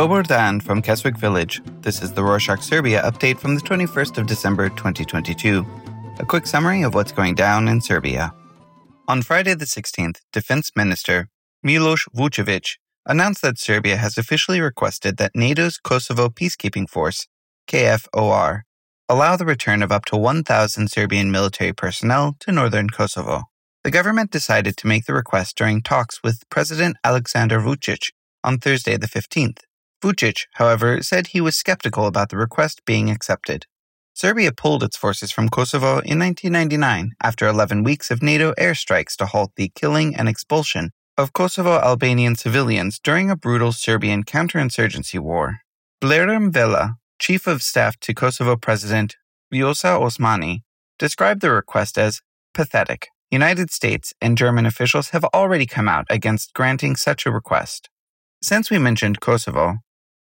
Dobar Dan from Keswick Village. This is the Rorshok Serbia update from the 21st of December 2022. A quick summary of what's going down in Serbia. On Friday the 16th, Defense Minister Milos Vucevic announced that Serbia has officially requested that NATO's Kosovo Peacekeeping Force, KFOR, allow the return of up to 1,000 Serbian military personnel to northern Kosovo. The government decided to make the request during talks with President Alexander Vucic on Thursday the 15th. Vucic, however, said he was skeptical about the request being accepted. Serbia pulled its forces from Kosovo in 1999 after 11 weeks of NATO airstrikes to halt the killing and expulsion of Kosovo Albanian civilians during a brutal Serbian counterinsurgency war. Blerim Vela, chief of staff to Kosovo President Vjosa Osmani, described the request as pathetic. United States and German officials have already come out against granting such a request. Since we mentioned Kosovo,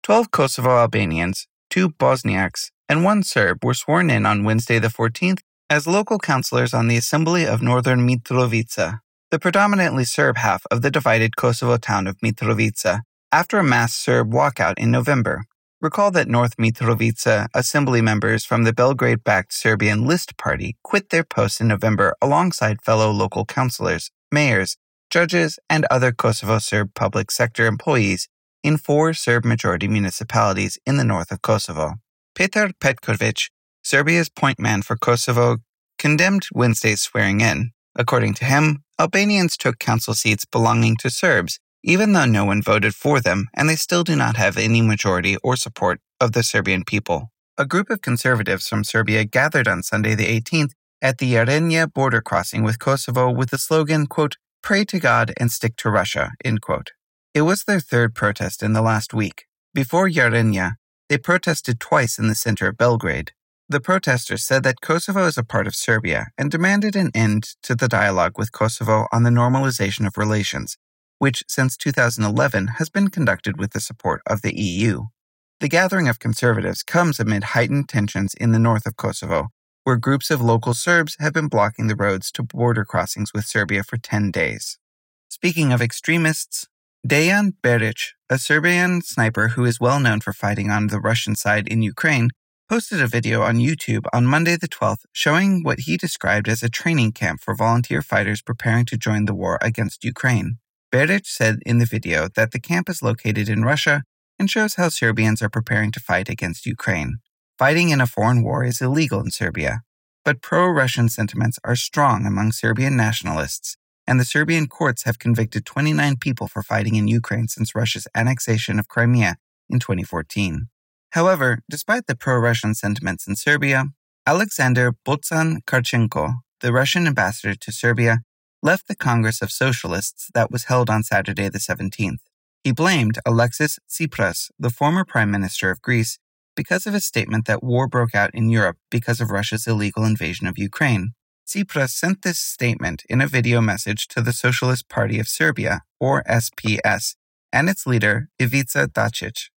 12 Kosovo Albanians, two Bosniaks, and one Serb were sworn in on Wednesday the 14th as local councillors on the Assembly of Northern Mitrovica, the predominantly Serb half of the divided Kosovo town of Mitrovica, after a mass Serb walkout in November. Recall that North Mitrovica assembly members from the Belgrade backed Serbian List Party quit their posts in November alongside fellow local councillors, mayors, judges, and other Kosovo Serb public sector employees in four Serb majority municipalities in the north of Kosovo. Petar Petkovic, Serbia's point man for Kosovo, condemned Wednesday's swearing in. According to him, Albanians took council seats belonging to Serbs, even though no one voted for them, and they still do not have any majority or support of the Serbian people. A group of conservatives from Serbia gathered on Sunday the 18th at the Jarinje border crossing with Kosovo with the slogan, quote, pray to God and stick to Russia, end quote. It was their third protest in the last week. Before Jarinje, they protested twice in the center of Belgrade. The protesters said that Kosovo is a part of Serbia and demanded an end to the dialogue with Kosovo on the normalization of relations, which since 2011 has been conducted with the support of the EU. The gathering of conservatives comes amid heightened tensions in the north of Kosovo, where groups of local Serbs have been blocking the roads to border crossings with Serbia for 10 days. Speaking of extremists, Dejan Beric, a Serbian sniper who is well known for fighting on the Russian side in Ukraine, posted a video on YouTube on Monday the 12th showing what he described as a training camp for volunteer fighters preparing to join the war against Ukraine. Beric said in the video that the camp is located in Russia and shows how Serbians are preparing to fight against Ukraine. Fighting in a foreign war is illegal in Serbia, but pro Russian sentiments are strong among Serbian nationalists and the Serbian courts have convicted 29 people for fighting in Ukraine since Russia's annexation of Crimea in 2014. However, despite the pro Russian sentiments in Serbia, Alexander Botsan Kharchenko, the Russian ambassador to Serbia, left the Congress of Socialists that was held on Saturday the 17th. He blamed Alexis Tsipras, the former prime minister of Greece, because of his statement that war broke out in Europe because of Russia's illegal invasion of Ukraine. Tsipras sent this statement in a video message to the Socialist Party of Serbia, or SPS, and its leader, Ivica Dacic.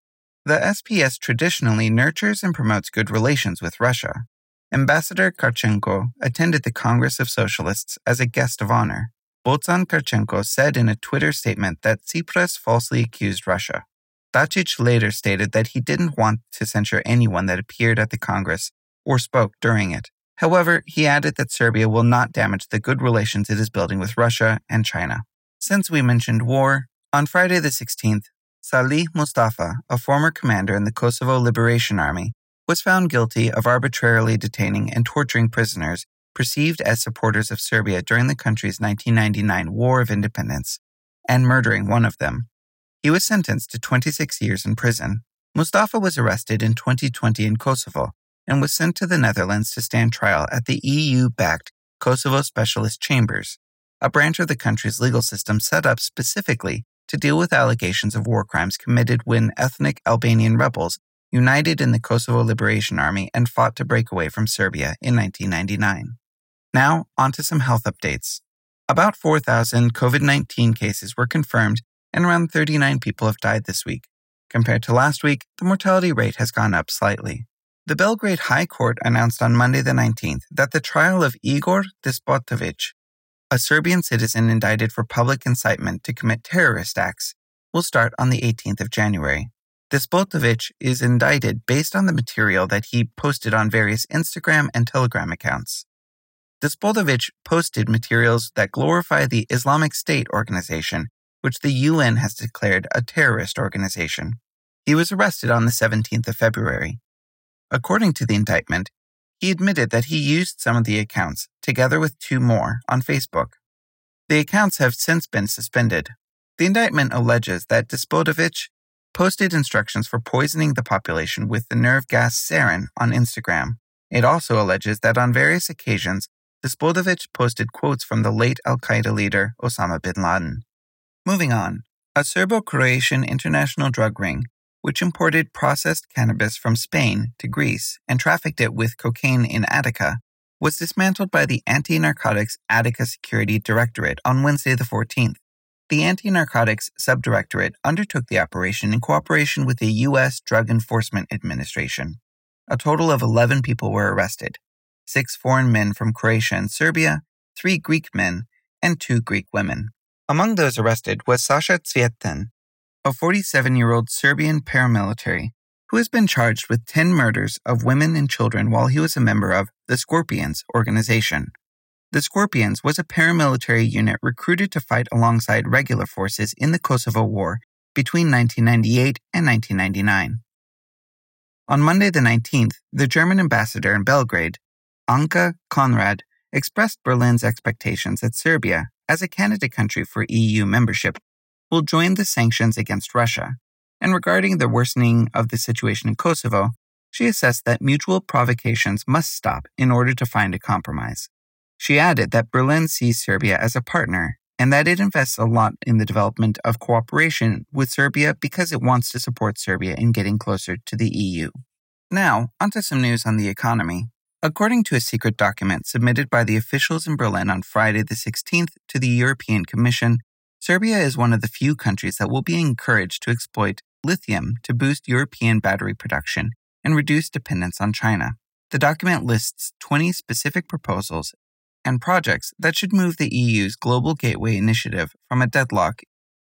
The SPS traditionally nurtures and promotes good relations with Russia. Ambassador Kharchenko attended the Congress of Socialists as a guest of honor. Botsan Kharchenko said in a Twitter statement that Tsipras falsely accused Russia. Dacic later stated that he didn't want to censure anyone that appeared at the Congress or spoke during it. However, he added that Serbia will not damage the good relations it is building with Russia and China. Since we mentioned war, on Friday the 16th, Salih Mustafa, a former commander in the Kosovo Liberation Army, was found guilty of arbitrarily detaining and torturing prisoners perceived as supporters of Serbia during the country's 1999 War of Independence and murdering one of them. He was sentenced to 26 years in prison. Mustafa was arrested in 2020 in Kosovo and was sent to the Netherlands to stand trial at the EU backed Kosovo Specialist Chambers, a branch of the country's legal system set up specifically to deal with allegations of war crimes committed when ethnic Albanian rebels united in the Kosovo Liberation Army and fought to break away from Serbia in 1999. Now, on to some health updates. About 4,000 COVID 19 cases were confirmed, and around 39 people have died this week. Compared to last week, the mortality rate has gone up slightly. The Belgrade High Court announced on Monday the 19th that the trial of Igor Despotovic, a Serbian citizen indicted for public incitement to commit terrorist acts, will start on the 18th of January. Despotovic is indicted based on the material that he posted on various Instagram and Telegram accounts. Despotovic posted materials that glorify the Islamic State organization, which the UN has declared a terrorist organization. He was arrested on the 17th of February. According to the indictment, he admitted that he used some of the accounts, together with two more, on Facebook. The accounts have since been suspended. The indictment alleges that Despotovic posted instructions for poisoning the population with the nerve gas sarin on Instagram. It also alleges that on various occasions, Despotovic posted quotes from the late Al Qaeda leader Osama bin Laden. Moving on, a Serbo Croatian international drug ring which imported processed cannabis from Spain to Greece and trafficked it with cocaine in Attica, was dismantled by the Anti Narcotics Attica Security Directorate on Wednesday the 14th. The Anti Narcotics Subdirectorate undertook the operation in cooperation with the U.S. Drug Enforcement Administration. A total of 11 people were arrested six foreign men from Croatia and Serbia, three Greek men, and two Greek women. Among those arrested was Sasha Cvjetan, a 47 year old Serbian paramilitary who has been charged with 10 murders of women and children while he was a member of the Scorpions organization. The Scorpions was a paramilitary unit recruited to fight alongside regular forces in the Kosovo War between 1998 and 1999. On Monday the 19th, the German ambassador in Belgrade, Anke Konrad, expressed Berlin's expectations that Serbia, as a candidate country for EU membership, will join the sanctions against Russia. And regarding the worsening of the situation in Kosovo, she assessed that mutual provocations must stop in order to find a compromise. She added that Berlin sees Serbia as a partner and that it invests a lot in the development of cooperation with Serbia because it wants to support Serbia in getting closer to the EU. Now, onto some news on the economy. According to a secret document submitted by the officials in Berlin on Friday the 16th to the European Commission, Serbia is one of the few countries that will be encouraged to exploit lithium to boost European battery production and reduce dependence on China. The document lists 20 specific proposals and projects that should move the EU's Global Gateway Initiative from a deadlock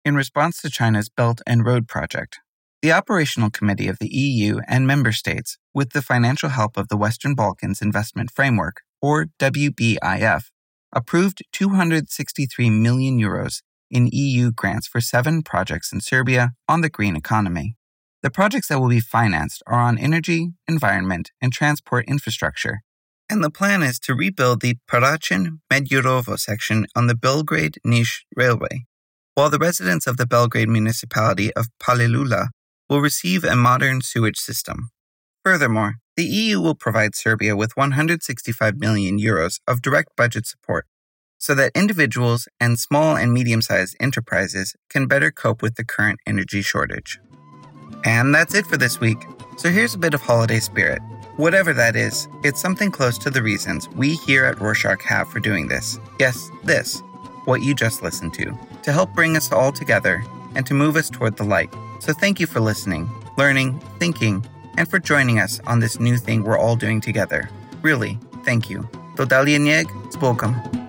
in response to China's Belt and Road Project. The Operational Committee of the EU and member states, with the financial help of the Western Balkans Investment Framework, or WBIF, approved 263 million euros in EU grants for seven projects in Serbia on the green economy. The projects that will be financed are on energy, environment, and transport infrastructure. And the plan is to rebuild the Paraćin Međurovo section on the Belgrade Niš Railway, while the residents of the Belgrade municipality of Palilula will receive a modern sewage system. Furthermore, the EU will provide Serbia with 165 million euros of direct budget support so that individuals and small and medium sized enterprises can better cope with the current energy shortage. And that's it for this week. So here's a bit of holiday spirit. Whatever that is, it's something close to the reasons we here at Rorshok have for doing this. Yes, this, what you just listened to, to help bring us all together and to move us toward the light. So thank you for listening, learning, thinking, and for joining us on this new thing we're all doing together. Really, thank you. Dodalia Nieg, spoken.